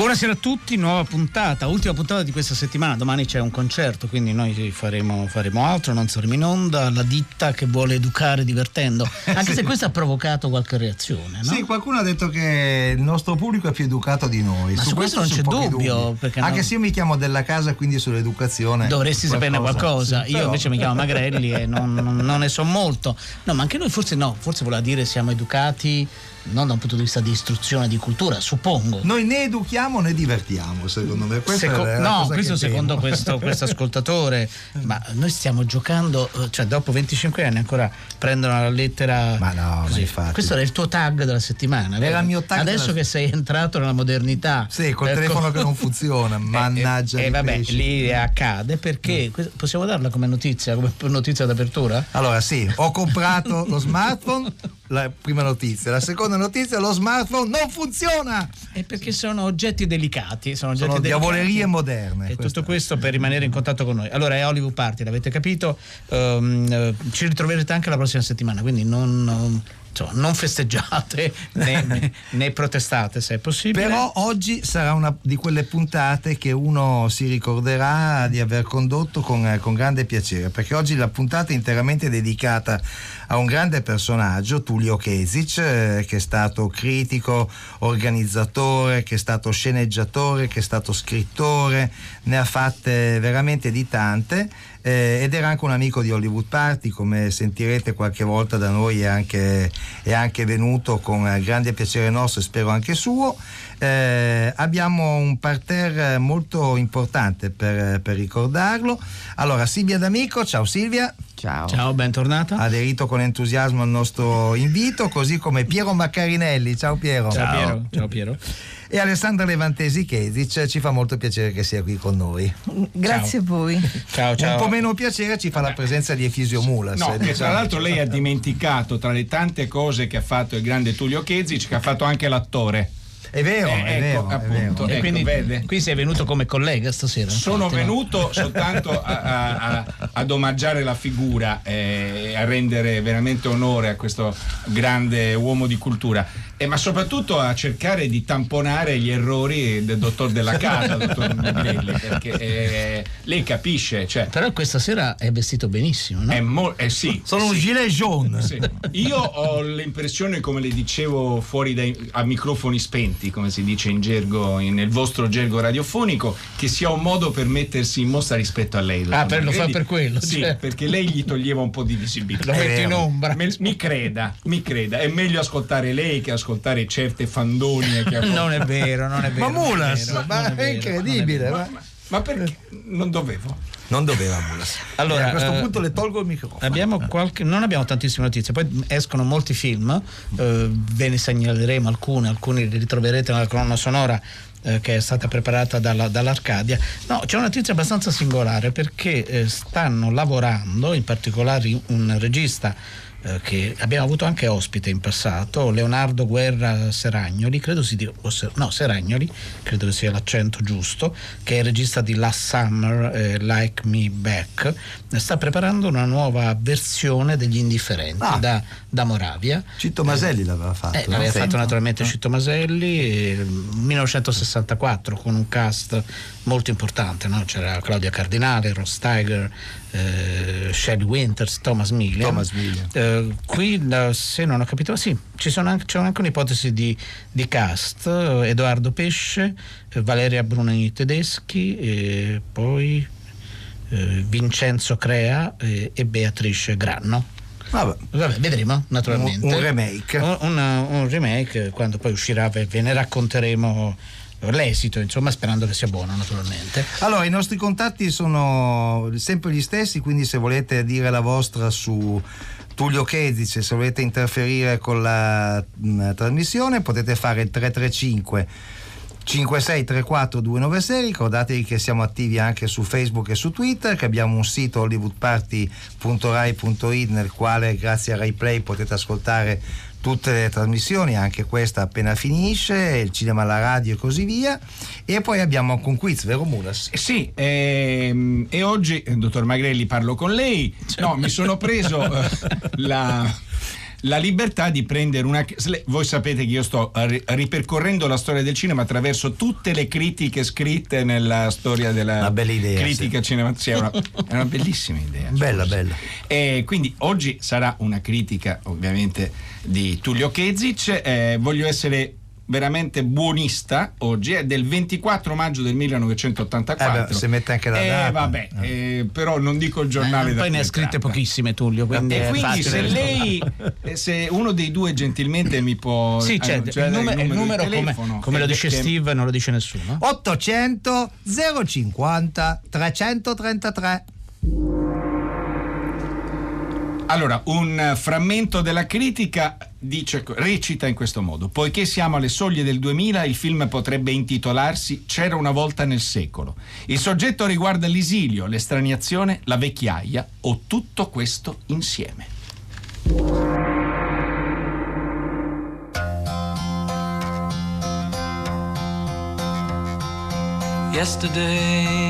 Buonasera a tutti, nuova puntata, ultima puntata di questa settimana, domani c'è un concerto, quindi noi faremo, faremo altro, non saremo in onda, la ditta che vuole educare divertendo, anche Sì. se questo ha provocato qualche reazione, no? Sì, qualcuno ha detto che il nostro pubblico è più educato di noi. Ma su questo non sono c'è dubbio, Anche no- se io mi chiamo della casa, quindi sull'educazione. Dovresti saperne qualcosa, Sì, io però- invece mi chiamo Magrelli e non, non- non ne so molto. No, ma anche noi forse no, forse voleva dire siamo educati non da un punto di vista di istruzione, di cultura, suppongo. Noi né educhiamo né divertiamo, secondo me. Seco- no, questo secondo questo, questo ascoltatore, ma noi stiamo giocando, eh, cioè dopo 25 anni ancora prendono la lettera. Ma no, ma infatti. Questo era il tuo tag della settimana. Era il mio tag Adesso della- che sei entrato nella modernità. Sì, col per telefono co- che non funziona, mannaggia. E di vabbè, pesci. lì accade perché Mm. possiamo darla come notizia, come notizia d'apertura? Allora, sì, ho comprato lo smartphone, la prima notizia. La seconda notizia, lo smartphone non funziona. È perché sono oggetti delicati. Sono, oggetti Sono delicati. diavolerie moderne. E tutto questo per rimanere in contatto con noi. Allora è Hollywood Party, l'avete capito? Eh, ci ritroverete anche la prossima settimana, quindi non, non- insomma, non festeggiate né, né- protestate se è possibile. Però oggi sarà una di quelle puntate che uno si ricorderà di aver condotto con, eh, con grande piacere, perché oggi la puntata è interamente dedicata a un grande personaggio, Tullio Kesic, eh, che è stato critico, organizzatore, che è stato sceneggiatore, che è stato scrittore, ne ha fatte veramente di tante. Eh, ed era anche un amico di Hollywood Party, come sentirete qualche volta da noi è anche, è anche venuto con eh, grande piacere nostro e spero anche suo. Eh, abbiamo un parterre molto importante per, per ricordarlo. Allora, Silvia D'Amico, ciao Silvia. Ciao. Ciao, bentornata. Aderito con entusiasmo al nostro invito, così come Piero Maccarinelli. Ciao Piero. Ciao Piero. Ciao Piero. E Alessandra Levantesi Kesic, ci fa molto piacere che sia qui con noi. Grazie a voi. Ciao, ciao. Un po' meno piacere ci fa la presenza di Efisio Mulas. No, eh, che tra diciamo. l'altro lei ha dimenticato tra le tante cose che ha fatto il grande Tullio Kezic che ha fatto anche l'attore. È vero, Eh, è ecco, vero, è appunto. vero. E Ecco, quindi vede? qui sei venuto come collega stasera. Sono venuto soltanto a- a- a- ad omaggiare la figura e a rendere veramente onore a questo grande uomo di cultura, e ma soprattutto a cercare di tamponare gli errori del dottor Della Casa, dottor Magrelli, perché eh, lei capisce, cioè, Però questa sera è vestito benissimo, no? è mo- eh sì, Sono un sì. gilet jaune. Sì. Io ho l'impressione, come le dicevo fuori dai, a microfoni spenti, come si dice in gergo, in- nel vostro gergo radiofonico, che sia un modo per mettersi in mostra rispetto a lei. Ah, per- lo fa per quello, Sì, certo. perché lei gli toglieva un po' di visibilità. Lo metti in ombra. Me- mi creda, mi creda, è meglio ascoltare lei che ascoltare certe fandonie che Non è vero, non è vero. Ma è Mulas, vero, ma è, vero, incredibile. vero. ma- Ma perché non dovevo? Non doveva Mulas. Allora, E a questo eh, punto le tolgo il microfono. Abbiamo qualche, non abbiamo tantissime notizie, poi escono molti film, eh, ve ne segnaleremo alcuni, alcuni li ritroverete nella colonna sonora eh, che è stata preparata dalla- dall'Arcadia. No, c'è una notizia abbastanza singolare perché eh, stanno lavorando, in particolare un regista eh, che abbiamo avuto anche ospite in passato, Leonardo Guerra Seragnoli, credo si dica, no, Seragnoli, credo che sia l'accento giusto, che è il regista di Last Summer, eh, Like Me Back, sta preparando una nuova versione degli Indifferenti Ah. da, da Moravia. Citto Maselli l'aveva fatto. Eh, no? l'aveva fatto naturalmente Citto Maselli, eh, 1964 con un cast molto importante, no? c'era Claudia Cardinale, Ross Tiger, eh, Shelley Winters, Thomas Millian. Thomas Millian. Eh, qui, se non ho capito, sì, ci sono anche, c'è anche un'ipotesi di, di cast, eh, Edoardo Pesce, eh, Valeria Brunini Tedeschi, e poi eh, Vincenzo Crea eh, e Beatrice Granno. Vabbè. Vabbè, vedremo naturalmente. Un- un remake. Un, un- un remake, quando poi uscirà ve ne racconteremo l'esito, insomma, sperando che sia buono naturalmente. Allora, i nostri contatti sono sempre gli stessi, quindi se volete dire la vostra su Tullio Chedice, se volete interferire con la mh, trasmissione, potete fare il 335 5634 296 ricordatevi che siamo attivi anche su Facebook e su Twitter che abbiamo un sito hollywoodparty.rai.it nel quale grazie a RaiPlay potete ascoltare tutte le trasmissioni, anche questa appena finisce, il cinema alla radio e così via. E poi abbiamo anche un quiz, vero Mulas? Eh Sì, ehm, e oggi, eh, dottor Magrelli, parlo con lei. No, mi sono preso eh, la, la libertà di prendere una... Voi sapete che io sto ri- ripercorrendo la storia del cinema attraverso tutte le critiche scritte nella storia della idea, critica cinematografica. Sì, è una, è una bellissima idea. Bella, scusi. bella. E quindi oggi sarà una critica ovviamente di Tullio Kezic. Eh, voglio essere veramente buonista oggi, è del 24 maggio del 1984. Eh beh, si mette anche la Eh, data. vabbè, eh, però non dico il giornale Eh, poi ne ha scritte tratta. pochissime Tullio, quindi E quindi se lei, eh, se uno dei due gentilmente mi può Sì, certo, annunciare il, nume- il di numero come, telefono, come lo eh, dice perché- Steve non lo dice nessuno. 800 050 333. Allora, un frammento della critica dice, recita in questo modo: Poiché siamo alle soglie del 2000, il film potrebbe intitolarsi C'era una volta nel secolo. Il soggetto riguarda l'esilio, l'estraniazione, la vecchiaia o tutto questo insieme. Yesterday,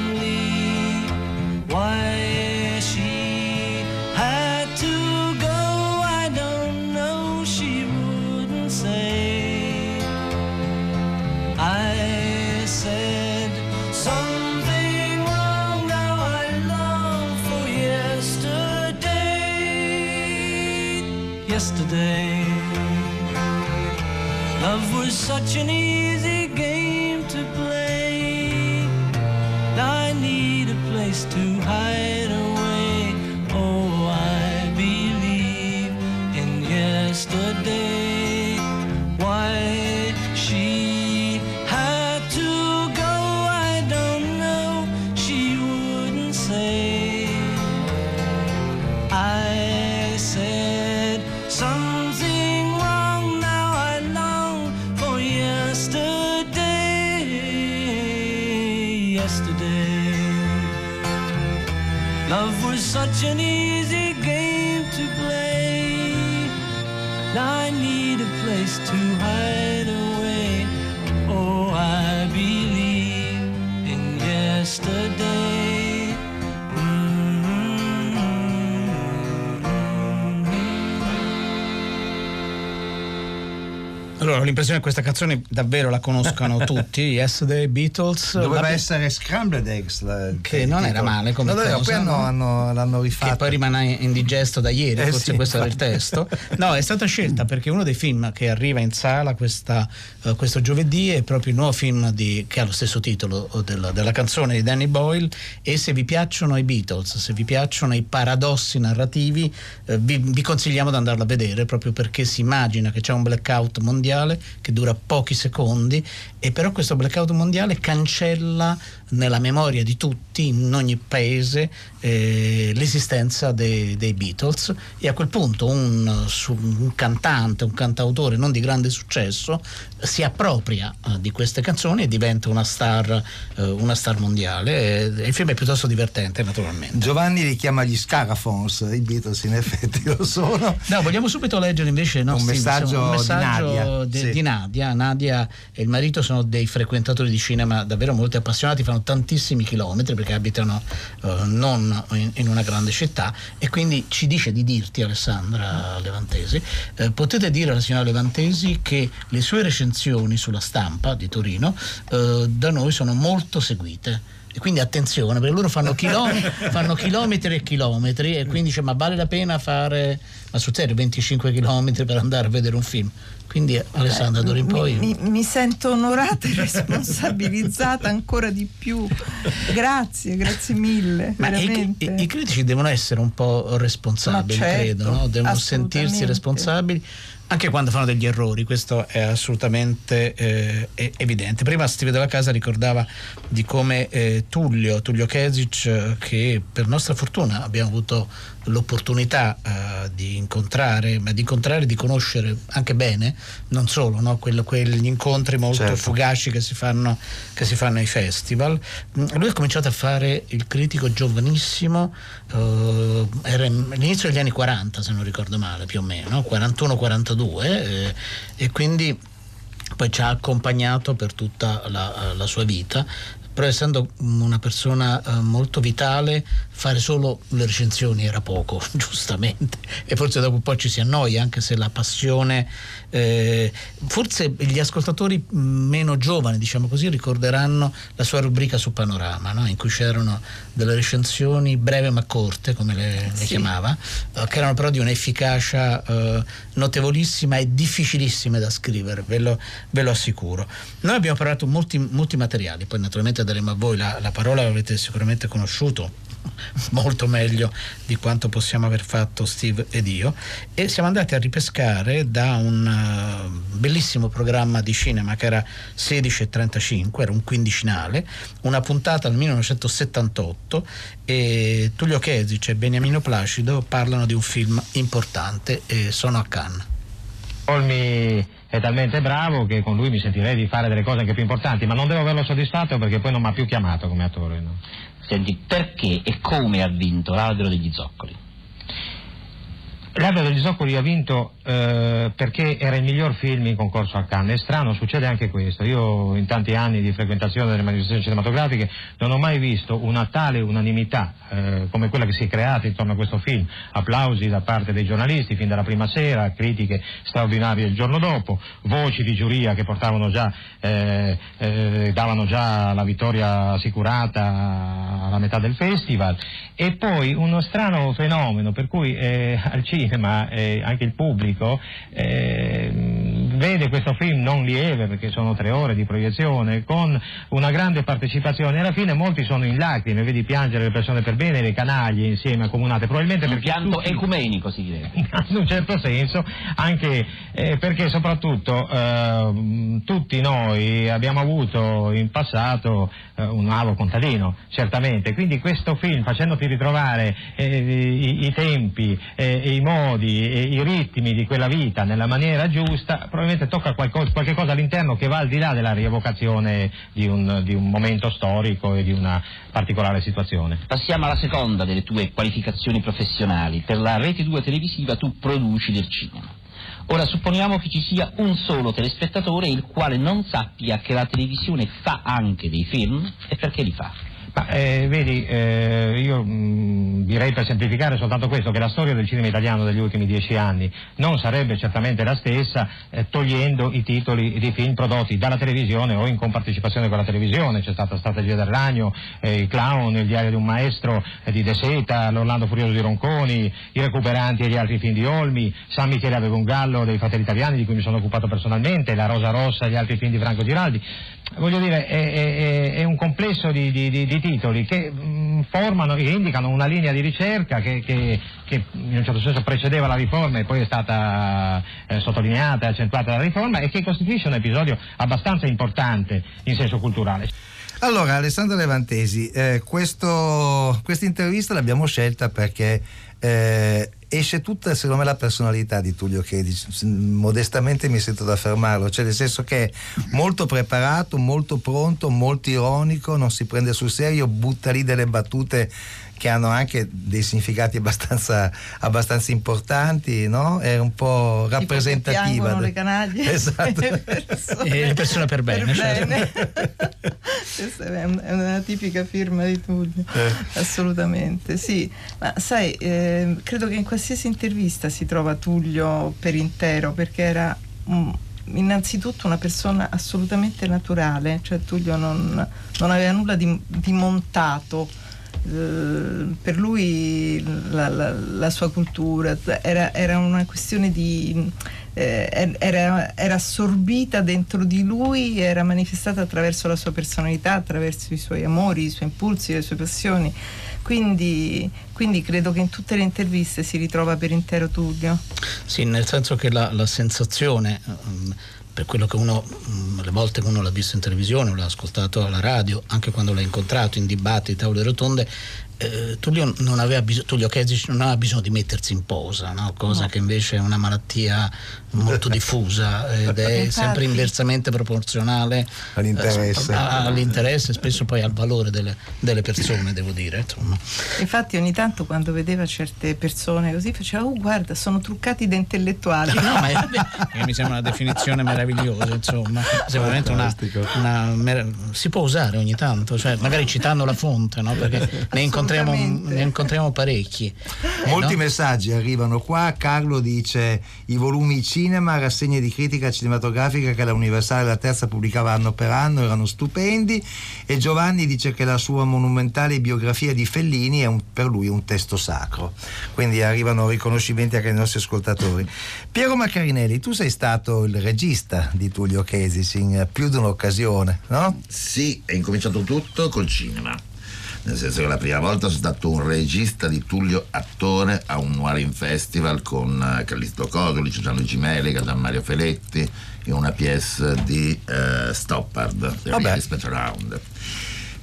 Why she had to go, I don't know. She wouldn't say. I said something wrong. Now I long for yesterday. Yesterday, love was such an easy game to play. I need a place to Allora, ho l'impressione che questa canzone davvero la conoscano tutti, Yesterday Beatles. Doveva Vabbè, essere Scrambled Eggs. la- Che non era male come No, cosa, poi hanno, no? hanno- l'hanno che rifatto. poi rimane indigesto da ieri, Eh forse sì, questo era il testo. No, è stata scelta perché uno dei film che arriva in sala questa, eh, questo giovedì è proprio il nuovo film di- che ha lo stesso titolo eh, della, della canzone di Danny Boyle e se vi piacciono i Beatles, se vi piacciono i paradossi narrativi, eh, vi, vi consigliamo di andarla a vedere proprio perché si immagina che c'è un blackout mondiale che dura pochi secondi e però questo blackout mondiale cancella nella memoria di tutti, in ogni paese, eh, l'esistenza dei, dei Beatles e a quel punto un, un cantante, un cantautore non di grande successo si appropria eh, di queste canzoni e diventa una star, eh, una star mondiale. E il film è piuttosto divertente naturalmente. Giovanni li chiama gli Scarafons, i Beatles in effetti lo sono. No, vogliamo subito leggere invece no, Un Steve, messaggio un di messaggio Nadia, de- sì. di Nadia. Nadia e il marito sono dei frequentatori di cinema davvero molto appassionati, fanno tantissimi chilometri perché abitano eh, non in, in una grande città e quindi ci dice di dirti Alessandra Levantesi, eh, potete dire alla signora Levantesi che le sue recensioni sulla stampa di Torino eh, da noi sono molto seguite. E quindi attenzione, perché loro fanno, chilometri, fanno chilometri e chilometri e quindi dice ma vale la pena fare, ma sul serio, 25 chilometri per andare a vedere un film. Quindi Alessandra, d'ora in poi... Mi, mi- mi sento onorata e responsabilizzata ancora di più. Grazie, grazie mille. Ma i, i- i critici devono essere un po' responsabili, certo, credo, no? devono sentirsi responsabili anche quando fanno degli errori, questo è assolutamente eh, evidente. Prima Steve della Casa ricordava di come eh, Tullio, Tullio Kesic, eh, che per nostra fortuna abbiamo avuto l'opportunità eh, di incontrare, ma di incontrare e di conoscere anche bene, non solo no? Quello- quegli incontri molto Certo. fugaci che si, fanno, che si fanno ai festival. Mm, Lui ha cominciato a fare il critico giovanissimo, eh, era in- all'inizio degli anni 40 se non ricordo male più o meno, 41-42 eh, e quindi poi ci ha accompagnato per tutta la, la sua vita però essendo una persona eh, molto vitale fare solo le recensioni era poco giustamente e forse dopo un po' ci si annoia anche se la passione eh, forse gli ascoltatori mh, meno giovani diciamo così ricorderanno la sua rubrica su Panorama no? in cui c'erano delle recensioni breve ma corte come le, le Sì. chiamava eh, che erano però di un'efficacia eh, notevolissima e difficilissime da scrivere, ve lo, ve lo assicuro. Noi abbiamo parlato molti, molti materiali, poi naturalmente daremo a voi la, la parola, l'avete sicuramente conosciuto molto meglio di quanto possiamo aver fatto Steve ed io. E siamo andati a ripescare da un eh, bellissimo programma di cinema che era 16.35 era un quindicinale una puntata del 1978 e Tullio Chesic e Beniamino Placido parlano di un film importante e sono a Cannes. Olmi è talmente bravo che con lui mi sentirei di fare delle cose anche più importanti, ma non devo averlo soddisfatto perché poi non mi ha più chiamato come attore. no? Senti, perché e come ha vinto l'albero degli zoccoli? L'Albero degli Zoccoli ha vinto eh, perché era il miglior film in concorso a Cannes. È strano, succede anche questo. Io in tanti anni di frequentazione delle manifestazioni cinematografiche non ho mai visto una tale unanimità eh, come quella che si è creata intorno a questo film. Applausi da parte dei giornalisti fin dalla prima sera, critiche straordinarie il giorno dopo, voci di giuria che già, eh, eh, davano già la vittoria assicurata alla metà del festival e poi uno strano fenomeno per cui eh, al cinema eh, anche il pubblico eh, vede questo film non lieve perché sono tre ore di proiezione con una grande partecipazione alla fine molti sono in lacrime vedi piangere le persone per bene le canaglie insieme accomunate probabilmente Un pianto tutti- ecumenico si direbbe. in un certo senso, anche eh, perché soprattutto ehm, tutti noi abbiamo avuto in passato eh, un avo contadino, certamente, quindi questo film facendoti ritrovare eh, i, i tempi, eh, i modi, i ritmi di quella vita nella maniera giusta, probabilmente tocca qualcosa, qualche cosa all'interno che va al di là della rievocazione di un, di un momento storico e di una particolare situazione. Passiamo alla seconda delle tue qualificazioni professionali. Per la rete 2 televisiva tu produci del cinema. Ora supponiamo che ci sia un solo telespettatore il quale non sappia che la televisione fa anche dei film e perché li fa. Ma, eh, vedi, eh, io mh, direi per semplificare soltanto questo, che la storia del cinema italiano degli ultimi dieci anni non sarebbe certamente la stessa eh, togliendo i titoli di film prodotti dalla televisione o in compartecipazione con la televisione, c'è stata Strategia del Ragno, eh, Il Clown, Il Diario di un Maestro eh, di De Seta, L'Orlando Furioso di Ronconi, I Recuperanti e gli altri film di Olmi, San Michele aveva un gallo dei Fratelli Italiani di cui mi sono occupato personalmente, La Rosa Rossa e gli altri film di Franco Giraldi. Voglio dire, è, è- è un complesso di- di- di titoli che mh, formano e indicano una linea di ricerca che, che- che in un certo senso precedeva la riforma e poi è stata eh, sottolineata e accentuata dalla riforma e che costituisce un episodio abbastanza importante in senso culturale. Allora, Alessandro Levantesi, eh, questa intervista l'abbiamo scelta perché eh, esce tutta, secondo me, la personalità di Tullio Chedici. S- Modestamente mi sento da affermarlo, cioè nel senso che è molto preparato, molto pronto, molto ironico, non si prende sul serio, butta lì delle battute che hanno anche dei significati abbastanza, abbastanza importanti, no? È un po' Tipo che rappresentativa. piangono le canaglie Esatto. le persone E le persone per bene, certo. bene. questa è, un- è una tipica firma di Tullio Eh. assolutamente sì ma sai eh, credo che in qualsiasi intervista si trova Tullio per intero perché era un- innanzitutto una persona assolutamente naturale, cioè Tullio non, non aveva nulla di, di montato. Per lui la, la- la sua cultura era, era una questione di eh, era, era assorbita dentro di lui era manifestata attraverso la sua personalità attraverso i suoi amori, i suoi impulsi, le sue passioni. Quindi, quindi credo che in tutte le interviste si ritrova per intero Tullio. Sì, nel senso che la, la sensazione, ehm, per quello che uno, mm, le volte che uno l'ha visto in televisione l'ha ascoltato alla radio, anche quando l'ha incontrato in dibattiti, tavole rotonde, eh, Tullio, non aveva bisogno, Tullio Chesic non aveva bisogno di mettersi in posa, no? cosa No. che invece è una malattia molto diffusa ed è Infatti- sempre inversamente proporzionale All'interesse. eh, all'interesse e spesso poi al valore delle, delle persone, devo dire. Insomma. infatti ogni tanto quando vedeva certe persone così faceva oh guarda sono truccati da intellettuali No, ma è- che mi sembra una definizione meravigliosa, insomma. Sicuramente una, una si può usare ogni tanto, cioè magari citando la fonte, no? Perché ne incontriamo, Assolutamente. ne incontriamo parecchi. Eh, Molti no? messaggi arrivano qua. Carlo dice: I volumi cinema, rassegne di critica cinematografica che la Universale e la Terza pubblicava anno per anno erano stupendi. E Giovanni dice che la sua monumentale biografia di Fellini è un- per lui un testo sacro. Quindi arrivano riconoscimenti anche ai nostri ascoltatori. Piero Maccarinelli, tu sei stato il regista di Tullio Chesis in più di un'occasione, no? Sì, è incominciato tutto col cinema. Nel senso che la prima volta sono stato un regista di Tullio attore a un Noir Festival con eh, Callisto Codoli, Gianluigi Melica, Gianmario Feletti in una pièce di eh, Stoppard, The Vabbè. Real Spec Around.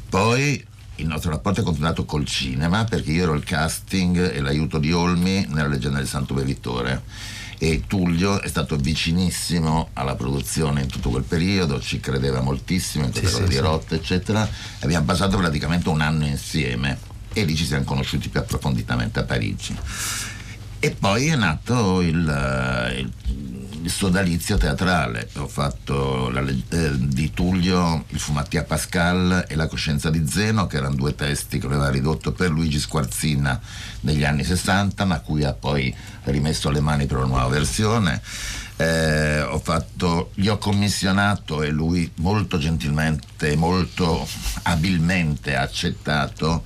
Poi il nostro rapporto è continuato col cinema perché io ero il casting e l'aiuto di Olmi nella leggenda del Santo Bevitore e Tullio è stato vicinissimo alla produzione in tutto quel periodo, ci credeva moltissimo in queste Sì, cose sì, di sì. rotte eccetera abbiamo passato praticamente un anno insieme e lì ci siamo conosciuti più approfonditamente a Parigi. E poi è nato il, eh, il- il sodalizio teatrale. Ho fatto la eh, di Tullio il Fumattia Pascal e La coscienza di Zeno, che erano due testi che aveva ridotto per Luigi Squarzina negli anni 60, ma cui ha poi rimesso le mani per una nuova versione. Eh, ho fatto, gli ho commissionato e lui molto gentilmente, molto abilmente ha accettato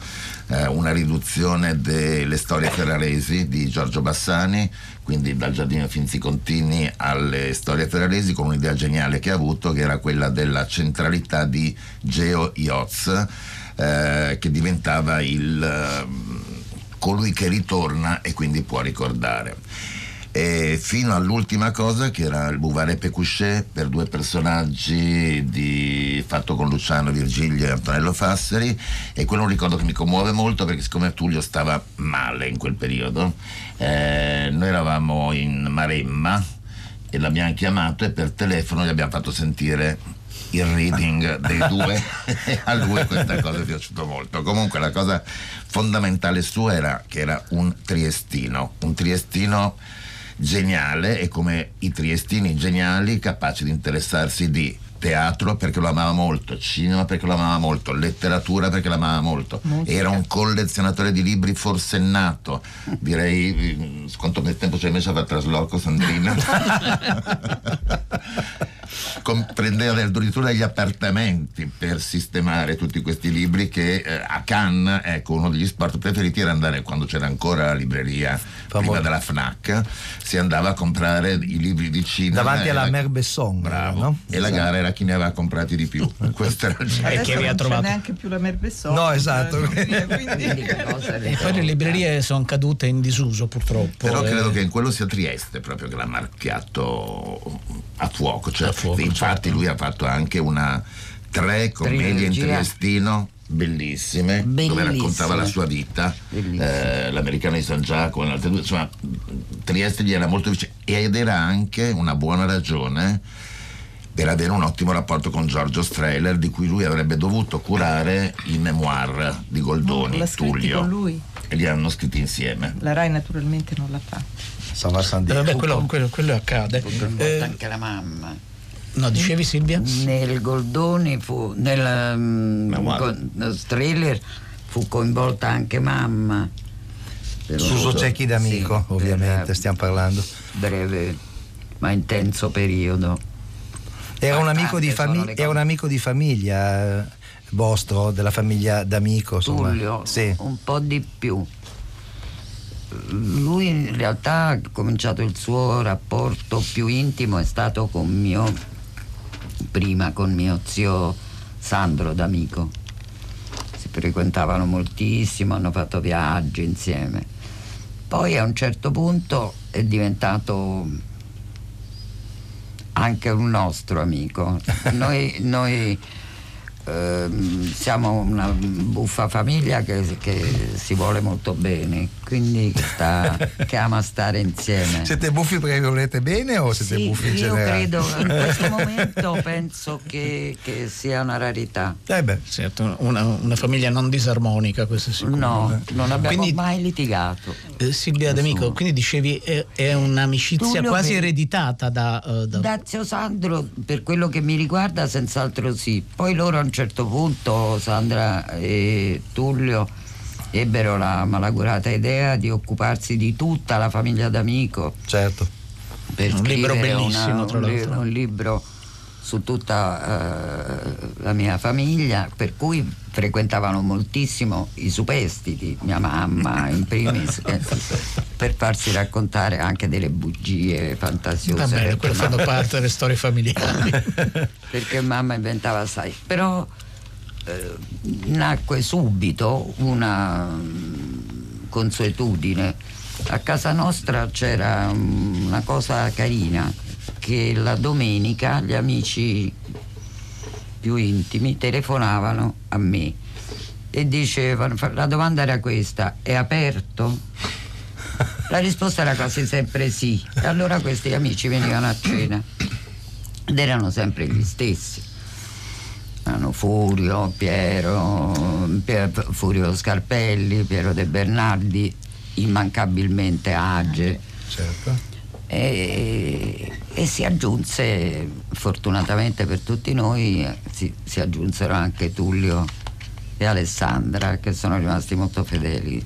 eh, una riduzione delle storie ferraresi di Giorgio Bassani, quindi dal Giardino Finzi Contini alle storie ferraresi, con un'idea geniale che ha avuto, che era quella della centralità di Geo Iotz, eh, che diventava il, ehm, colui che ritorna e quindi può ricordare. E fino all'ultima cosa che era il Bouvard Pécuchet per due personaggi di- fatto con Luciano Virgilio e Antonello Fasseri e quello è un ricordo che mi commuove molto perché siccome Tullio stava male in quel periodo eh, noi eravamo in Maremma e l'abbiamo chiamato e per telefono gli abbiamo fatto sentire il reading dei due. A lui questa cosa è piaciuta molto. Comunque la cosa fondamentale sua era che era un triestino un triestino geniale e come i triestini geniali capaci di interessarsi di teatro perché lo amava molto, cinema perché lo amava molto, letteratura perché lo amava molto. Musica. Era un collezionatore di libri forsennato, direi mm, quanto tempo ci hai messo a fare trasloco Sandrina? Comprendeva addirittura degli appartamenti per sistemare tutti questi libri che eh, a Cannes, ecco, uno degli sport preferiti era andare quando c'era ancora la libreria prima della FNAC, si andava a comprare i libri di cinema. Davanti alla la- Mer Besson. Bravo. no? E la gara era chi ne aveva comprati di più. Questo era il E adesso che non trovato? c'è neanche più la Merbesson No, esatto. quindi E poi le librerie sono cadute in disuso purtroppo. Però eh. credo che in quello sia Trieste proprio che l'ha marchiato a fuoco. Cioè, A fuoco, infatti certo. lui ha fatto anche una tre commedie in triestino bellissime dove Bellissime. raccontava la sua vita eh, l'americano di San Giacomo le altre due insomma Trieste gli era molto vicino ed era anche una buona ragione per avere un ottimo rapporto con Giorgio Strehler di cui lui avrebbe dovuto curare i memoir di Goldoni, scritti Tullio con lui e li hanno scritti insieme la Rai naturalmente non l'ha fatto San Vincent Eh, vabbè, quello, quello- quello accade. Eh, anche la mamma. No, dicevi Silvia? Nel Goldoni fu nel con- thriller fu coinvolta anche mamma. Suso Cecchi d'amico, sì, ovviamente, stiamo parlando. breve ma intenso periodo. Era un, amico di Tante sono fami- le era un amico di famiglia eh, vostro, della famiglia d'amico, insomma. Tullio, Sì. un po' di più. Lui in realtà ha cominciato il suo rapporto più intimo è stato con mio prima con mio zio Sandro d'amico. Si frequentavano moltissimo, hanno fatto viaggi insieme. Poi a un certo punto è diventato anche un nostro amico. Noi, noi, ehm, siamo una buffa famiglia che, che si vuole molto bene, quindi sta- che ama stare insieme. Siete buffi perché vi volete bene o siete Sì, buffi in io generale? credo in questo momento penso che, che sia una rarità. Eh beh. Certo, una, una famiglia non disarmonica, questo è sicuro. No, non abbiamo Quindi- mai litigato. Eh, Silvia D'Amico, quindi dicevi è, è un'amicizia Tullio quasi ereditata da, eh, da- Da zio Sandro, per quello che mi riguarda, senz'altro sì. Poi loro a un certo punto, Sandra e Tullio, ebbero la malaugurata idea di occuparsi di tutta la famiglia d'amico. Certo. Per Un libro bellissimo, una- tra l'altro. un libro su tutta eh, la mia famiglia, per cui frequentavano moltissimo i superstiti, mia mamma in primis, eh, per farsi raccontare anche delle bugie fantasiose. Va bene, quelle fanno parte delle storie familiari. perché mamma inventava assai. Però eh, nacque subito una mm, consuetudine. A casa nostra c'era mm, una cosa carina che la domenica gli amici più intimi telefonavano a me e dicevano, la domanda era questa, è aperto? La risposta era quasi sempre sì. E allora questi amici venivano a cena ed erano sempre gli stessi. Erano Furio, Piero, Pier- Furio Scarpelli, Piero De Bernardi, immancabilmente Age. Certo. E, e si aggiunse, fortunatamente per tutti noi, si, si aggiunsero anche Tullio e Alessandra che sono rimasti molto fedeli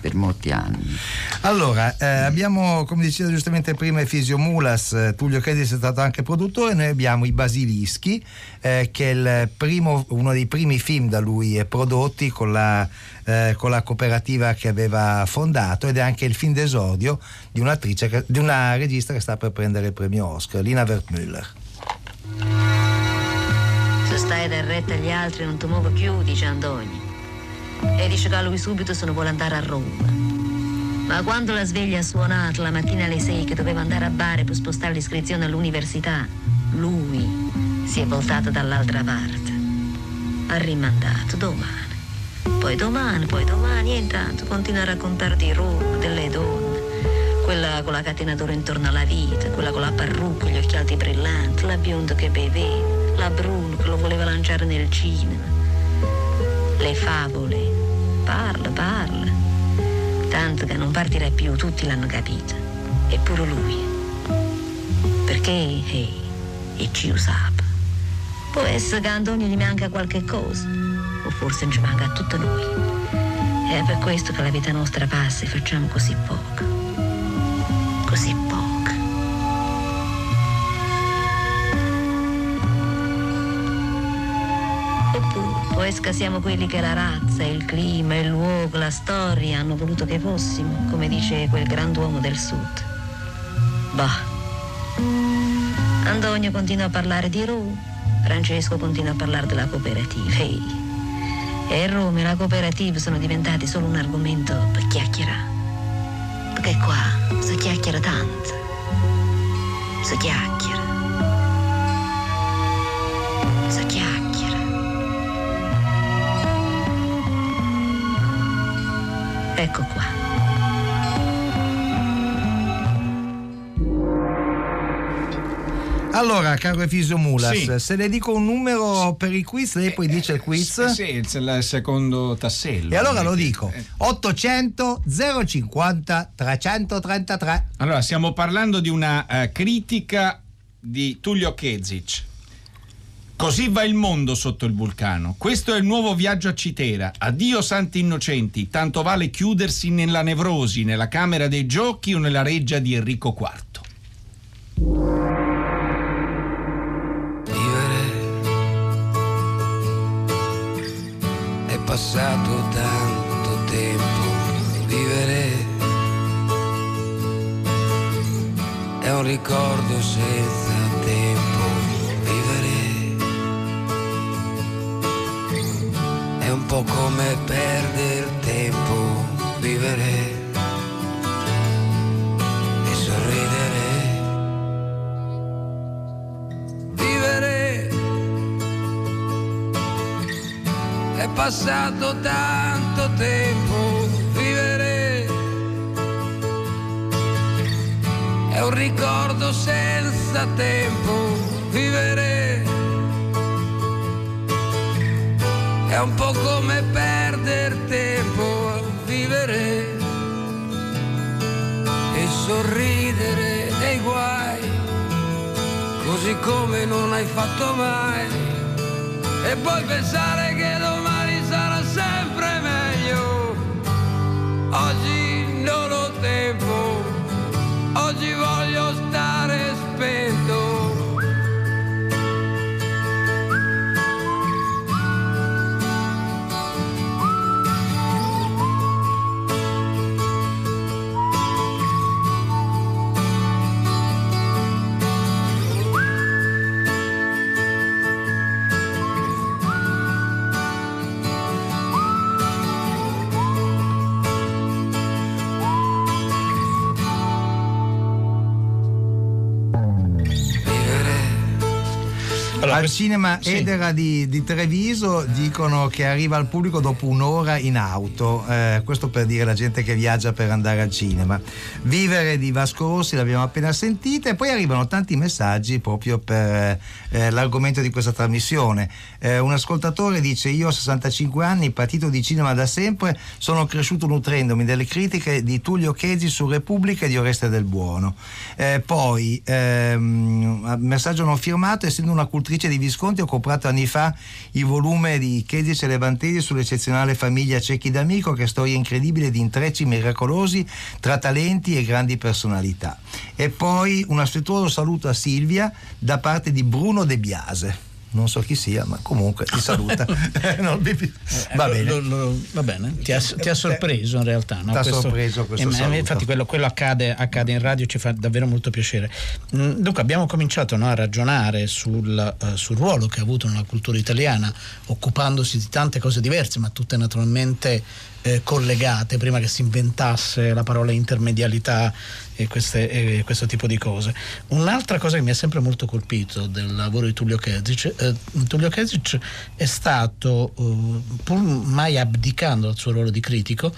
per molti anni. Allora, eh, abbiamo, come diceva giustamente prima Efisio Mulas, eh, Tullio Credis è stato anche produttore, noi abbiamo I Basilischi, eh, che è il primo- uno dei primi film da lui eh, prodotti con la, eh, con la cooperativa che aveva fondato ed è anche il film d'esordio di un'attrice, che- di una regista che sta per prendere il premio Oscar, Lina Wertmüller. Se stai da retta agli altri non ti muovo più, dice Andogni. E dice che lui subito se ne vuole andare a Roma. Ma quando la sveglia ha suonato la mattina alle 6 che doveva andare a Bari per spostare l'iscrizione all'università, lui si è voltato dall'altra parte. Ha rimandato domani. Poi domani, poi domani e intanto continua a raccontare di Roma, delle donne. Quella con la catena d'oro intorno alla vita, quella con la parrucca, gli occhiali brillanti, la bionda che beveva, la Bruno che lo voleva lanciare nel cinema. Le favole. Parla, parla. Tanto che non partirà più, tutti l'hanno capito. Eppure lui. Perché, ehi, e ci usava. Può essere che a Antonio gli manca qualche cosa, o forse ci manca a tutti noi. È per questo che la vita nostra passa e facciamo così poco. Così poco. Che siamo quelli che la razza, il clima, il luogo, la storia hanno voluto che fossimo, come dice quel grand'uomo del sud. Bah. Antonio continua a parlare di Roma, Francesco continua a parlare della cooperativa. Ehi. E Roma e la cooperativa sono diventati solo un argomento per chiacchierare. Perché qua si chiacchiera tanto. Si chiacchiera. Si chiacchiera. Ecco qua. Allora, caro Efisio Mulas, Sì. se le dico un numero per il quiz, lei poi dice il quiz. Eh, sì, il il secondo tassello. E allora lo Eh, dico, 800 050 333. Allora, stiamo parlando di una eh, critica di Tullio Kezic. Così va il mondo sotto il vulcano. Questo è il nuovo viaggio a Citera. Addio santi innocenti, tanto vale chiudersi nella nevrosi, nella camera dei giochi o nella reggia di Enrico IV. Vivere è passato tanto tempo. Vivere è un ricordo senza è un po' come perdere tempo, vivere e sorridere. Vivere è passato tanto tempo, vivere è un ricordo senza tempo, vivere è un po' come perdere tempo, vivere e sorridere dei guai, così come non hai fatto mai, e poi pensare che domani sarà sempre meglio. Oggi al cinema sì. Edera di, di Treviso dicono che arriva al pubblico dopo un'ora in auto, eh, questo per dire la gente che viaggia per andare al cinema. Vivere di Vasco Rossi l'abbiamo appena sentita e poi arrivano tanti messaggi proprio per eh, l'argomento di questa trasmissione. Eh, un ascoltatore dice io ho 65 anni, partito di cinema da sempre, sono cresciuto nutrendomi delle critiche di Tullio Chesi su Repubblica e di Oreste del Buono. Eh, poi, ehm, messaggio non firmato, essendo una cultrice di Visconti ho comprato anni fa il volume di Chesi e Levantesi sull'eccezionale famiglia Cecchi d'Amico che è storia incredibile di intrecci miracolosi tra talenti e grandi personalità. E poi un affettuoso saluto a Silvia da parte di Bruno De Biase non so chi sia, ma comunque ti saluta. va bene, lo, lo, va bene. Ti, ha, ti ha, sorpreso in realtà. No? Ti ha sorpreso questo eh, Infatti, quello, quello accade, accade, in radio, ci fa davvero molto piacere. Mm, dunque, abbiamo cominciato no, a ragionare sul, uh, sul, ruolo che ha avuto nella cultura italiana, occupandosi di tante cose diverse, ma tutte naturalmente eh, collegate prima che si inventasse la parola intermedialità e, queste, e, questo tipo di cose. Un'altra cosa che mi ha sempre molto colpito del lavoro di Tullio Kesic, eh, Tullio Kesic è stato, uh, pur mai abdicando dal suo ruolo di critico,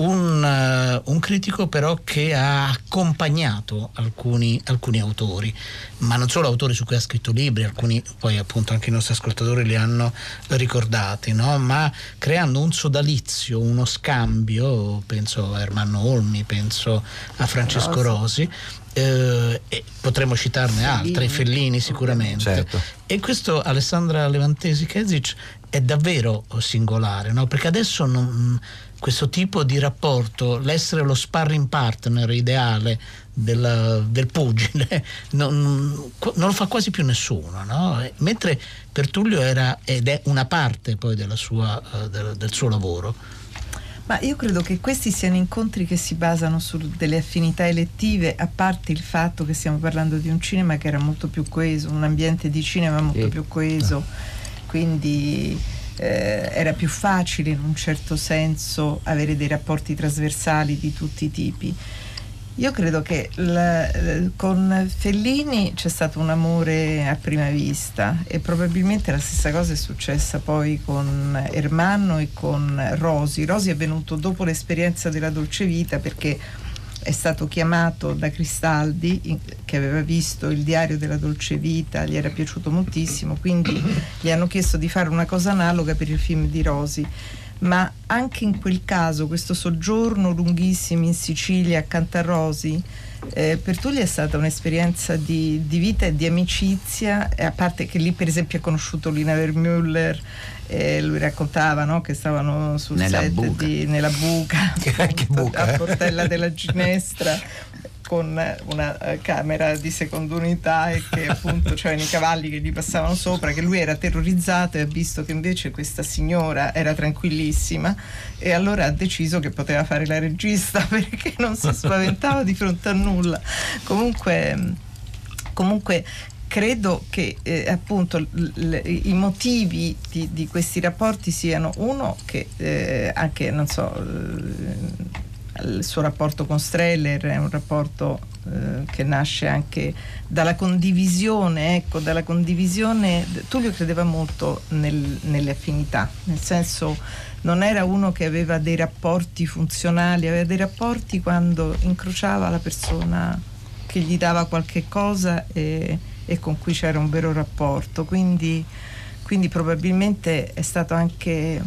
un, uh, un, critico però che ha accompagnato alcuni, alcuni, autori, ma non solo autori su cui ha scritto libri, alcuni poi appunto anche i nostri ascoltatori li hanno ricordati, no? ma creando un sodalizio, uno scambio, penso a Ermanno Olmi, penso a Francesco Rosi, eh, e potremmo citarne altre, Fellini sicuramente. Certo. E questo Alessandra Levantesi Kesic è davvero singolare, no? perché adesso non, questo tipo di rapporto, l'essere lo sparring partner ideale del, del pugile, non, non, lo fa quasi più nessuno, no? mentre per Tullio era ed è una parte poi sua, del, del suo lavoro. Ma io credo che questi siano incontri che si basano su delle affinità elettive, a parte il fatto che stiamo parlando di un cinema che era molto più coeso, un ambiente di cinema molto più coeso, quindi eh, era più facile in un certo senso avere dei rapporti trasversali di tutti i tipi. Io credo che la, con Fellini c'è stato un amore a prima vista e probabilmente la stessa cosa è successa poi con Ermanno e con Rosi. Rosi è venuto dopo l'esperienza della dolce vita perché è stato chiamato da Cristaldi che aveva visto il diario della dolce vita, gli era piaciuto moltissimo, quindi gli hanno chiesto di fare una cosa analoga per il film di Rosi. Ma anche in quel caso questo soggiorno lunghissimo in Sicilia accanto a Rosi eh, per Tulli è stata un'esperienza di, di, vita e di amicizia, a parte che lì per esempio ha conosciuto Lina Vermüller, eh, lui raccontava no, che stavano sul nella set buca. Di, nella buca, buca a eh? Portella della Ginestra. con una eh, camera di seconda unità e che appunto c'erano i cavalli che gli passavano sopra, che lui era terrorizzato e ha visto che invece questa signora era tranquillissima e allora ha deciso che poteva fare la regista perché non si spaventava di fronte a nulla. Comunque, comunque credo che eh, appunto l- l- i motivi di, di, questi rapporti siano uno che eh, anche non so eh, il suo rapporto con Streller è un rapporto eh, che nasce anche dalla condivisione, ecco, dalla condivisione. Tullio credeva molto nel, nelle affinità, nel senso non era uno che aveva dei rapporti funzionali, aveva dei rapporti quando incrociava la persona che gli dava qualche cosa e, e con cui c'era un vero rapporto. Quindi, quindi probabilmente è stato anche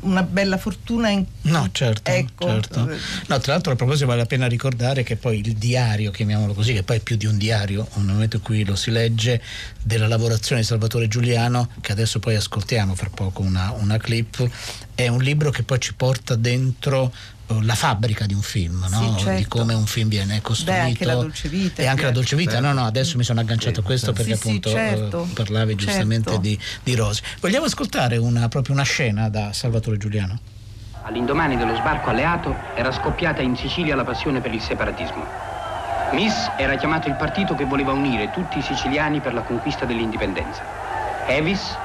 una bella fortuna in no certo, ecco. certo. No, tra l'altro a proposito vale la pena ricordare che poi il diario chiamiamolo così che poi è più di un diario nel momento in cui lo si legge della lavorazione di Salvatore Giuliano che adesso poi ascoltiamo fra poco una, una clip è un libro che poi ci porta dentro la fabbrica di un film, no? sì, certo. di come un film viene costruito. Beh, anche la dolce vita. E anche la dolce vita, certo. no, no, adesso mi sono agganciato a questo perché sì, appunto sì, certo. uh, parlavi giustamente certo. di, di Rosi. Vogliamo ascoltare una, proprio una scena da Salvatore Giuliano? All'indomani dello sbarco alleato era scoppiata in Sicilia la passione per il separatismo. MIS era chiamato il partito che voleva unire tutti i siciliani per la conquista dell'indipendenza. Evis,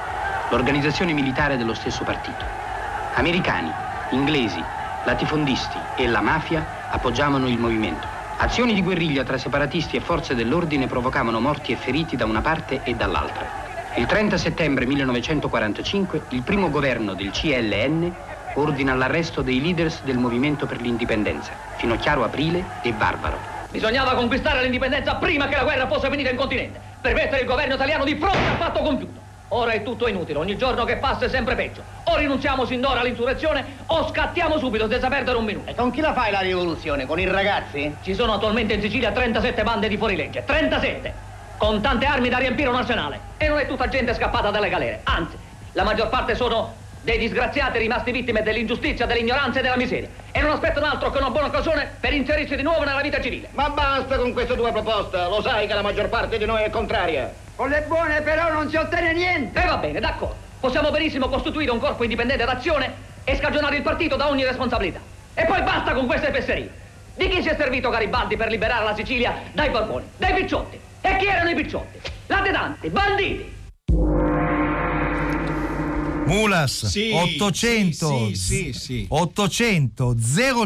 l'organizzazione militare dello stesso partito. Americani, inglesi, latifondisti e la mafia appoggiavano il movimento. Azioni di guerriglia tra separatisti e forze dell'ordine provocavano morti e feriti da una parte e dall'altra. Il 30 settembre 1945 il primo governo del CLN ordina l'arresto dei leaders del movimento per l'indipendenza, Finocchiaro Aprile e Barbaro. Bisognava conquistare l'indipendenza prima che la guerra fosse finita in continente, per mettere il governo italiano di fronte al fatto compiuto. Ora è tutto inutile, ogni giorno che passa è sempre peggio. O rinunciamo sin d'ora all'insurrezione o scattiamo subito senza perdere un minuto. E con chi la fai la rivoluzione? Con i ragazzi? Ci sono attualmente in Sicilia 37 bande di fuorilegge, 37! Con tante armi da riempire un arsenale. E non è tutta gente scappata dalle galere, anzi, la maggior parte sono dei disgraziati rimasti vittime dell'ingiustizia, dell'ignoranza e della miseria. E non aspettano altro che una buona occasione per inserirsi di nuovo nella vita civile. Ma basta con queste due proposte, lo sai che la maggior parte di noi è contraria. Con le buone però non si ottiene niente. E va bene, d'accordo. Possiamo benissimo costituire un corpo indipendente d'azione e scagionare il partito da ogni responsabilità. E poi basta con queste fesserie. Di chi si è servito Garibaldi per liberare la Sicilia dai Borboni? Dai picciotti. E chi erano i picciotti? Latitanti, banditi. Mulas Sì, 800 sì, sì, sì. 800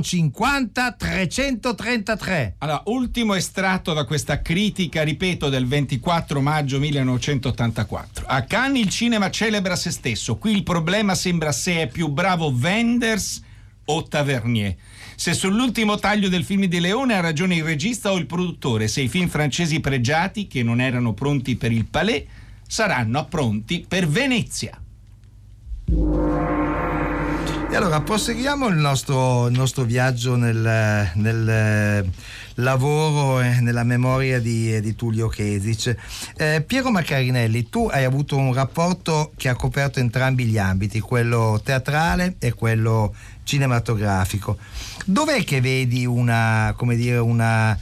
050 333 Allora, ultimo estratto da questa critica, ripeto, del 24 maggio 1984. A Cannes il cinema celebra se stesso. Qui il problema sembra se è più bravo Wenders o Tavernier. Se sull'ultimo taglio del film di Leone ha ragione il regista o il produttore, se i film francesi pregiati, che non erano pronti per il Palais, saranno pronti per Venezia. Allora proseguiamo il nostro, il nostro viaggio nel, nel eh, lavoro e nella memoria di, di Tullio Chesic. Eh, Piero Maccarinelli, tu hai avuto un rapporto che ha coperto entrambi gli ambiti, quello teatrale e quello cinematografico. Dov'è che vedi una, dire, una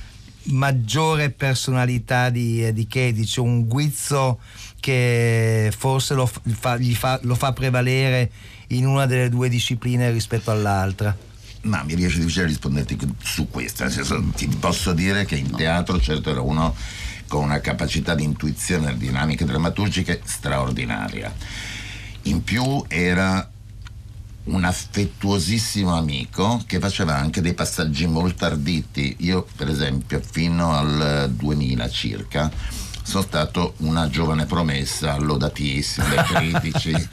maggiore personalità di, di Chesic, un guizzo che forse lo fa, lo fa prevalere in una delle due discipline rispetto all'altra? Ma mi riesce difficile risponderti su questo, nel senso ti posso dire che in teatro certo era uno con una capacità di intuizione e dinamiche drammaturgiche straordinaria. In più era un affettuosissimo amico che faceva anche dei passaggi molto arditi. Io, per esempio, fino al 2000 circa, sono stato una giovane promessa lodatissima dai critici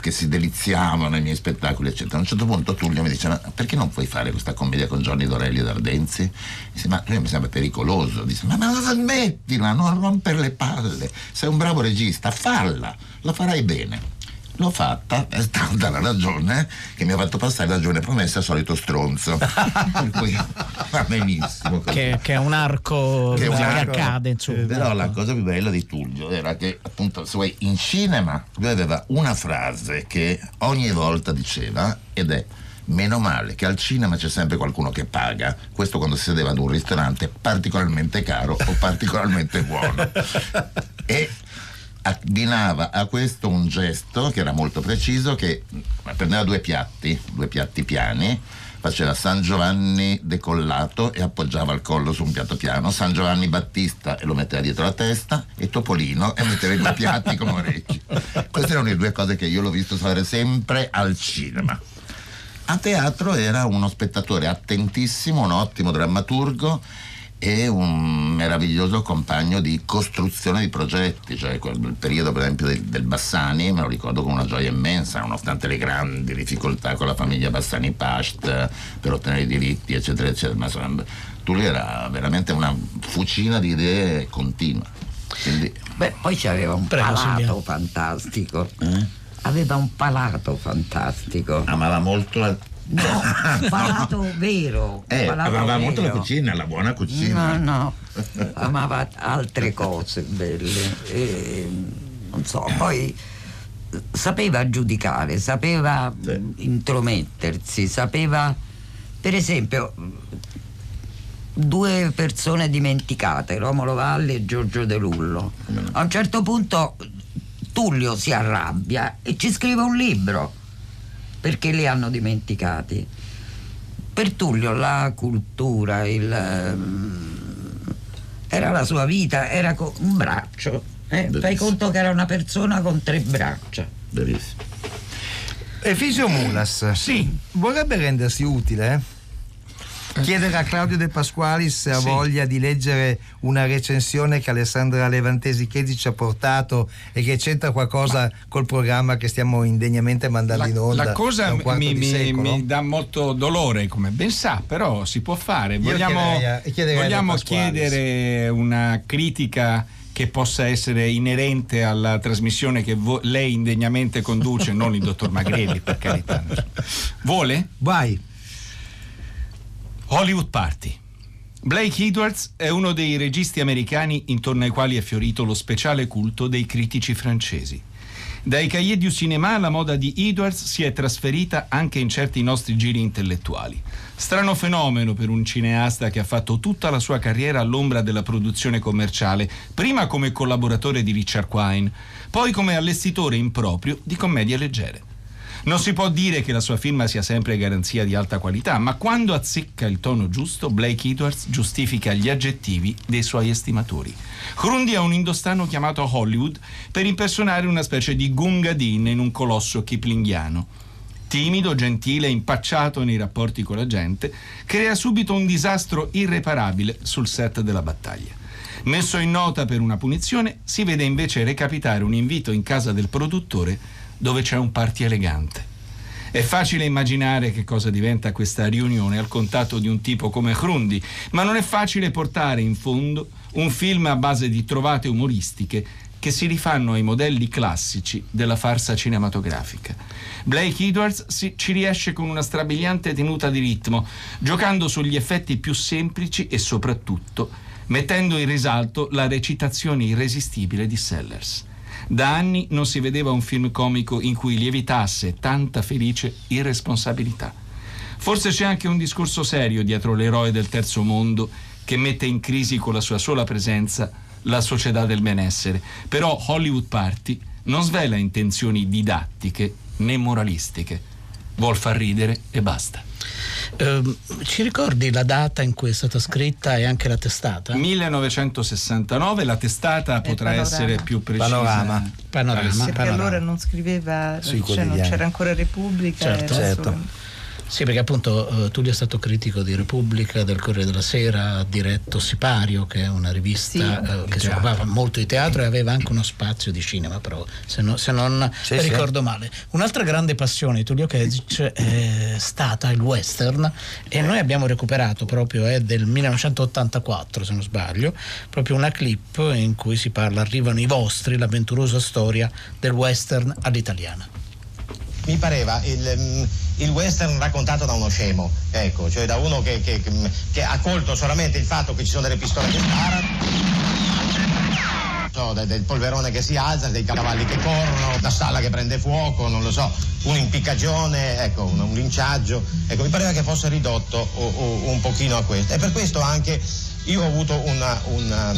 che si deliziavano nei miei spettacoli eccetera. A un certo punto Tullio mi dice ma perché non puoi fare questa commedia con Gianni Dorelli ed Ardenzi? Dice ma lui mi sembra pericoloso. Dice ma, ma smettila non rompere le palle. Sei un bravo regista falla la farai bene L'ho fatta, è stata la ragione che mi ha fatto passare la giovane promessa al solito stronzo. per cui va benissimo. Che, che, è un arco che, un arco, accade, insomma. Però la cosa più bella di Tullio era che, appunto, se vuoi, in cinema lui aveva una frase che ogni volta diceva ed è Meno male che al cinema c'è sempre qualcuno che paga, questo quando si sedeva ad un ristorante particolarmente caro o particolarmente buono. E abbinava a questo un gesto che era molto preciso che prendeva due piatti, due piatti piani, faceva San Giovanni decollato e appoggiava il collo su un piatto piano, San Giovanni Battista e lo metteva dietro la testa e Topolino e metteva i due piatti come orecchi. Queste erano le due cose che io l'ho visto fare sempre al cinema. A teatro era uno spettatore attentissimo, un ottimo drammaturgo e un meraviglioso compagno di costruzione di progetti, cioè quel periodo per esempio del, del, Bassani me lo ricordo con una gioia immensa, nonostante le grandi difficoltà con la famiglia Bassani Past per ottenere i diritti eccetera eccetera, ma insomma Tullio era veramente una fucina di idee continua. Quindi... Beh, poi c'aveva un Prego, palato Silvia. fantastico. Eh? Aveva un palato fantastico. Amava molto la... No, palato vero. Eh, palato amava molto la vero. cucina, la buona cucina. No, no, amava altre cose belle. E, non so, poi sapeva giudicare, sapeva intromettersi, sapeva, per esempio, due persone dimenticate, Romolo Valli e Giorgio De Lullo. A un certo punto Tullio si arrabbia e ci scrive un libro perché li hanno dimenticati. Per Tullio la cultura, il, ehm, era la sua vita, era co- un braccio. eh. Fai Bellissimo. conto che era una persona con tre braccia. Benissimo. Efisio Mulas sì. vorrebbe rendersi utile? Chiedere a Claudio De Pasquali se ha Sì. voglia di leggere una recensione che Alessandra Levantesi Chedi ci ha portato e che c'entra qualcosa col programma che stiamo indegnamente mandando La, in onda. la cosa mi, mi- secolo. mi dà molto dolore, come ben sa, però si può fare. Vogliamo, a- vogliamo chiedere una critica che possa essere inerente alla trasmissione che vo- lei indegnamente conduce, non il dottor Magrelli, per carità. Vuole? Vai. Hollywood Party. Blake Edwards è uno dei registi americani intorno ai quali è fiorito lo speciale culto dei critici francesi. Dai cahiers du cinéma la moda di Edwards si è trasferita anche in certi nostri giri intellettuali. Strano fenomeno per un cineasta che ha fatto tutta la sua carriera all'ombra della produzione commerciale, prima come collaboratore di Richard Quine, poi come allestitore improprio di commedie leggere. Non si può dire che la sua firma sia sempre garanzia di alta qualità, ma quando azzecca il tono giusto, Blake Edwards giustifica gli aggettivi dei suoi estimatori. Hrundi ha un indostano chiamato Hollywood per impersonare una specie di Gungadin in un colosso kiplinghiano. Timido, gentile, impacciato nei rapporti con la gente, crea subito un disastro irreparabile sul set della battaglia. Messo in nota per una punizione, si vede invece recapitare un invito in casa del produttore dove c'è un party elegante. È facile immaginare che cosa diventa questa riunione al contatto di un tipo come Hrundi, ma non è facile portare in fondo un film a base di trovate umoristiche che si rifanno ai modelli classici della farsa cinematografica. Blake Edwards si- ci riesce con una strabiliante tenuta di ritmo, giocando sugli effetti più semplici e soprattutto mettendo in risalto la recitazione irresistibile di Sellers. Da anni non si vedeva un film comico in cui lievitasse tanta felice irresponsabilità. Forse c'è anche un discorso serio dietro l'eroe del terzo mondo che mette in crisi con la sua sola presenza la società del benessere. Però Hollywood Party non svela intenzioni didattiche né moralistiche. Vuol far ridere e basta. Ehm, ci ricordi la data in cui è stata scritta e anche la testata? 1969, la testata potrà Panorama. essere più precisa. Panorama. Panorama. Eh. Perché allora non scriveva, Sui cioè non c'era ancora Repubblica. Certo. Certo. solo- Sì, perché appunto eh, Tullio è stato critico di Repubblica, del Corriere della Sera, ha diretto Sipario, che è una rivista Sì. eh, che si occupava molto di teatro e aveva anche uno spazio di cinema, però se, no- se non Sì, sì. ricordo male. Un'altra grande passione di Tullio Kesic è stata il western e noi abbiamo recuperato proprio, è del 1984 se non sbaglio, proprio una clip in cui si parla Arrivano i vostri, l'avventurosa storia del western all'italiana. Mi pareva il, mm, il western raccontato da uno scemo, ecco, cioè da uno che, che- che- ha colto solamente il fatto che ci sono delle pistole che sparano. Del polverone che si alza, dei cavalli che corrono, la stalla che prende fuoco, non lo so, un'impiccagione, ecco, un, un linciaggio. Ecco, mi pareva che fosse ridotto o- o- un pochino a questo. E per questo anche io ho avuto una- una-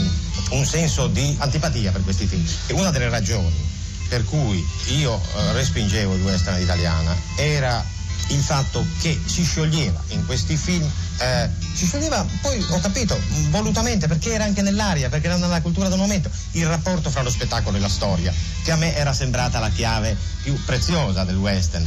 un senso di antipatia per questi film. E una delle ragioni per cui io eh, respingevo il western italiana. Era il fatto che si scioglieva in questi film, eh, si scioglieva, poi ho capito, volutamente, perché era anche nell'aria, perché era nella cultura del momento, il rapporto fra lo spettacolo e la storia, che a me era sembrata la chiave più preziosa del western.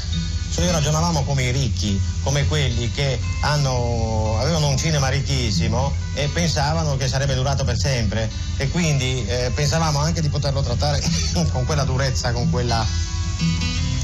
Se noi ragionavamo come i ricchi, come quelli che hanno- avevano un cinema ricchissimo e pensavano che sarebbe durato per sempre e quindi eh, pensavamo anche di poterlo trattare con quella durezza, con quella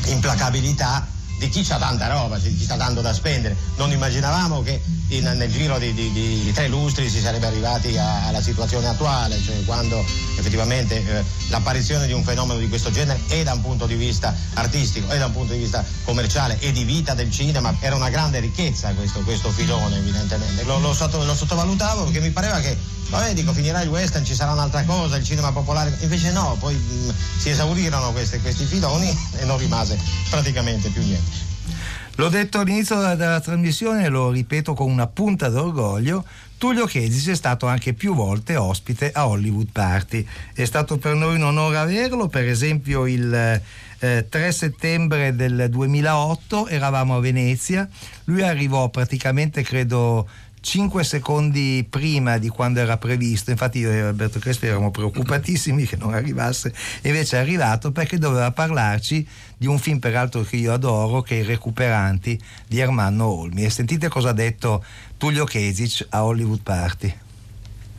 implacabilità di chi ha tanta roba, di chi ha tanto da spendere. Non immaginavamo che in- nel giro di, di- di- tre lustri si sarebbe arrivati a- alla situazione attuale, cioè quando effettivamente eh, l'apparizione di un fenomeno di questo genere e da un punto di vista artistico e da un punto di vista commerciale e di vita del cinema era una grande ricchezza questo, questo filone evidentemente. Lo, lo lo sottovalutavo perché mi pareva che Vabbè, dico, finirà il western, ci sarà un'altra cosa, il cinema popolare. Invece no, poi mh, si esaurirono queste- questi filoni e non rimase praticamente più niente. L'ho detto all'inizio della, della trasmissione e lo ripeto con una punta d'orgoglio. Tullio Chedis è stato anche più volte ospite a Hollywood Party. È stato per noi un onore averlo, per esempio il eh, 3 settembre del 2008 eravamo a Venezia, lui arrivò praticamente credo 5 secondi prima di quando era previsto, infatti io e Alberto Crespi eravamo preoccupatissimi che non arrivasse, invece è arrivato perché doveva parlarci di un film peraltro che io adoro, che è I Recuperanti di Ermanno Olmi. E sentite cosa ha detto Tullio Kesic a Hollywood Party.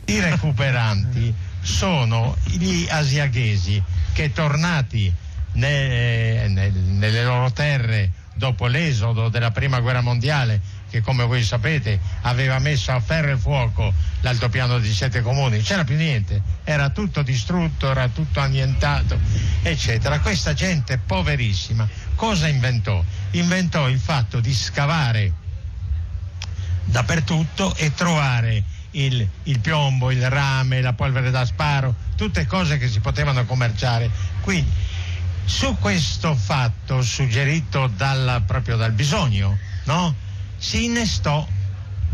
I recuperanti sono gli asiaghesi che tornati ne- ne- nelle loro terre dopo l'esodo della prima guerra mondiale che come voi sapete aveva messo a ferro e fuoco l'altopiano di sette comuni, c'era più niente, era tutto distrutto, era tutto annientato, eccetera. Questa gente poverissima cosa inventò? Inventò il fatto di scavare dappertutto e trovare il, il piombo, il rame, la polvere da sparo, tutte cose che si potevano commerciare. Quindi su questo fatto suggerito dalla- proprio dal bisogno, no? Si innestò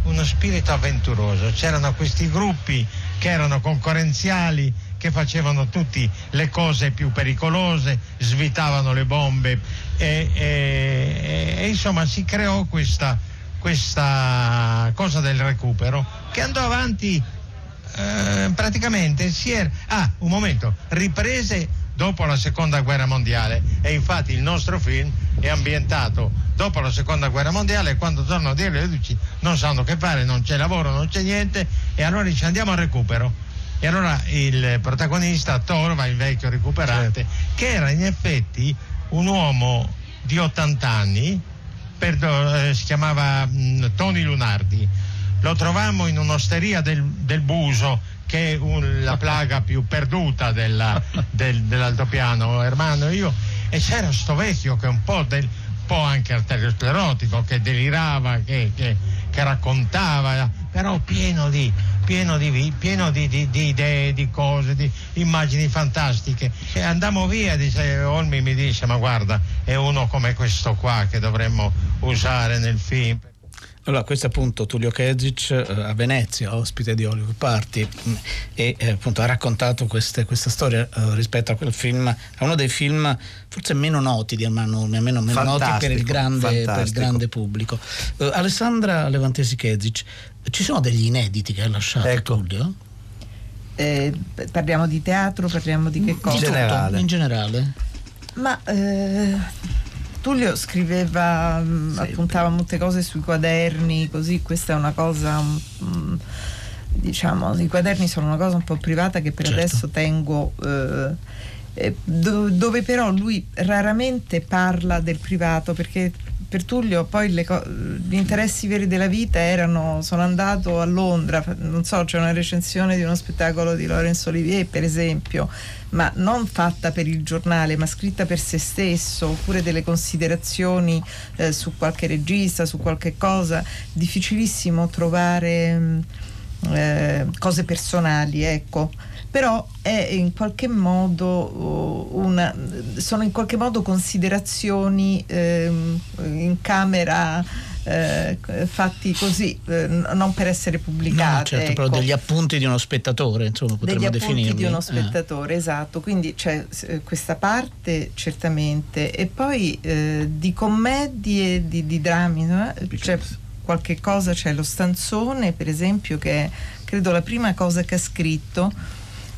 uno spirito avventuroso. C'erano questi gruppi che erano concorrenziali, che facevano tutte le cose più pericolose, svitavano le bombe e, e- e, insomma si creò questa, questa cosa del recupero che andò avanti eh, praticamente si era... Ah, un momento, riprese dopo la seconda guerra mondiale e infatti il nostro film è ambientato dopo la seconda guerra mondiale e quando tornano a dire le luci non sanno che fare, non c'è lavoro, non c'è niente e allora dice andiamo al recupero. E allora il protagonista trova il vecchio recuperante che era in effetti un uomo di 80 anni, perdo- eh, si chiamava mh, Tony Lunardi. Lo trovammo in un'osteria del, del Buso, che è un- la plaga più perduta della- del- dell'altopiano, Ermano e io, e c'era sto vecchio che un po', del, po' anche arteriosclerotico, che delirava, che, che- che raccontava, però pieno di, pieno di, pieno di, di- di idee, di cose, di immagini fantastiche. E andammo via, dice, Olmi mi dice, ma guarda, è uno come questo qua che dovremmo usare nel film. Allora, questo è appunto Tullio Kezic eh, a Venezia, ospite di Hollywood Party, mh, e eh, appunto ha raccontato queste- questa storia eh, rispetto a quel film, a uno dei film forse meno noti di Olmi, almeno meno noti per il grande, per il grande pubblico. Eh, Alessandra Levantesi Kezic, ci sono degli inediti che ha lasciato Ecco. Tullio? Eh, parliamo di teatro, parliamo di che cosa? Di tutto, in generale. Ma eh, Tullio scriveva, mh, appuntava molte cose sui quaderni, così questa è una cosa, mm, diciamo, i quaderni sono una cosa un po' privata che per Certo. adesso tengo, eh, do- dove però lui raramente parla del privato perché per Tullio poi gli interessi veri della vita erano sono andato a Londra non so c'è una recensione di uno spettacolo di Laurence Olivier per esempio ma non fatta per il giornale ma scritta per se stesso oppure delle considerazioni eh, su qualche regista su qualche cosa. Difficilissimo trovare mh, eh, cose personali ecco. Però in modo oh, una, sono in qualche modo considerazioni ehm, in camera eh, fatti così, eh, non per essere pubblicate. No, certo, però ecco. degli appunti di uno spettatore, insomma, potremmo degli appunti definirli. di uno Eh. spettatore, esatto. Quindi c'è eh, questa parte certamente e poi eh, di commedie, di, di drammi, no? c'è qualche cosa, c'è lo stanzone per esempio che è credo la prima cosa che ha scritto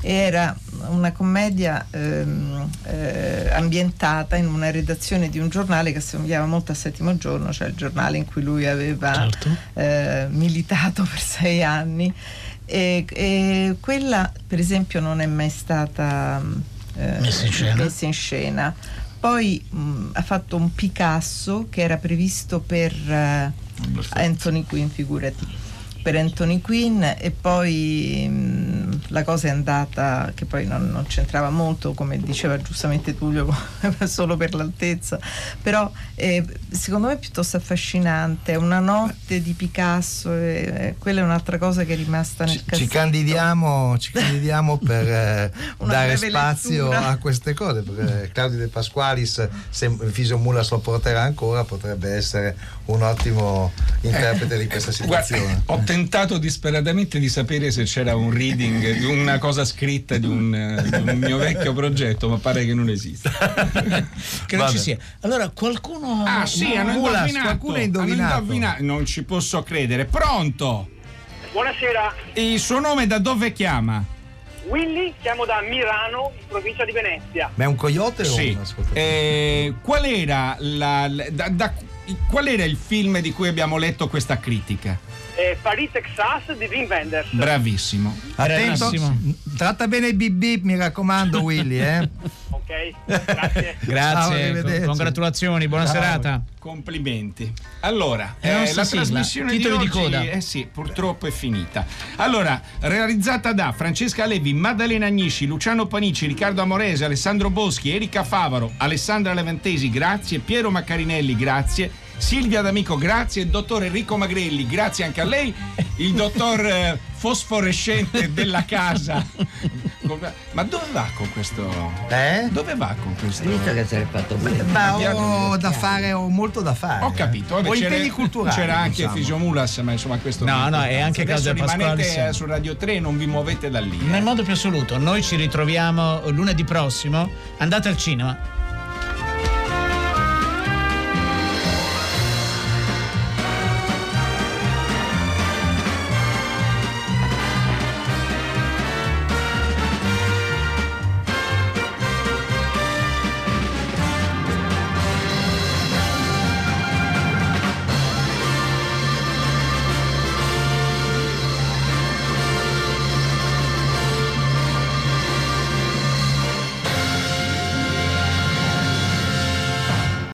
era una commedia ehm, eh, ambientata in una redazione di un giornale che assomigliava molto a Settimo Giorno, cioè il giornale in cui lui aveva Certo. eh, militato per sei anni. E, e quella, per esempio, non è mai stata eh, Messa in scena. messa in scena. Poi mh, ha fatto un Picasso che era previsto per eh, Anthony Quinn, figurati per Anthony Quinn e poi mh, la cosa è andata che poi non, non c'entrava molto come diceva giustamente Tullio solo per l'altezza però eh, secondo me è piuttosto affascinante una notte di Picasso e, e quella è un'altra cosa che è rimasta nel Ci cassetto candidiamo, ci candidiamo per eh, dare spazio lettura. a queste cose, perché Claudio De Pasqualis, se il Fisio Mulas lo porterà ancora, potrebbe essere un ottimo interprete di questa situazione. Guarda, ho tentato disperatamente di sapere se c'era un reading di una cosa scritta di un, eh, di un mio vecchio progetto, ma pare che non esista. Che non ci sia. Allora, qualcuno. Ah, sì, hanno indovinato. qualcuno ha hanno indovinato. indovinato. Non ci posso credere. Pronto? Buonasera, Il suo nome da dove chiama? Willy, siamo da Milano, in provincia di Venezia. Ma è un coyote o Sì. un ascoltatore? Eh, qual, era la, la- da- da- qual era il film di cui abbiamo letto questa critica? Eh, Paris, Texas di Wim Wenders. Bravissimo. Attento, tratta bene il bip bip, mi raccomando, Willy. Eh? Ok, grazie. Ciao, Grazie, congratulazioni, buona Ciao. serata. Complimenti. Allora, eh, la sigla, trasmissione titoli di, di oggi, coda. eh sì, purtroppo è finita. Allora, realizzata da Francesca Levi, Maddalena Agnisci, Luciano Panici, Riccardo Amorese, Alessandro Boschi, Erika Favaro, Alessandra Levantesi, grazie, Piero Maccarinelli, grazie. Silvia D'Amico, grazie, il dottor Enrico Magrelli, grazie anche a lei, il dottor eh, fosforescente della casa. Ma dove va con questo? Eh? Dove va con questo? Visto che si è fatto bene? Ma ho da fare, ho molto da fare. Ho capito, vabbè, Ho c'era, impegni culturali. c'era anche diciamo. Fisio Mulas, ma insomma questo No, no, importanza. anche Adesso Claudio rimanete Pasqualis. eh, su Radio 3 e non vi muovete da lì. Nel modo più assoluto, noi ci ritroviamo lunedì prossimo. Andate al cinema.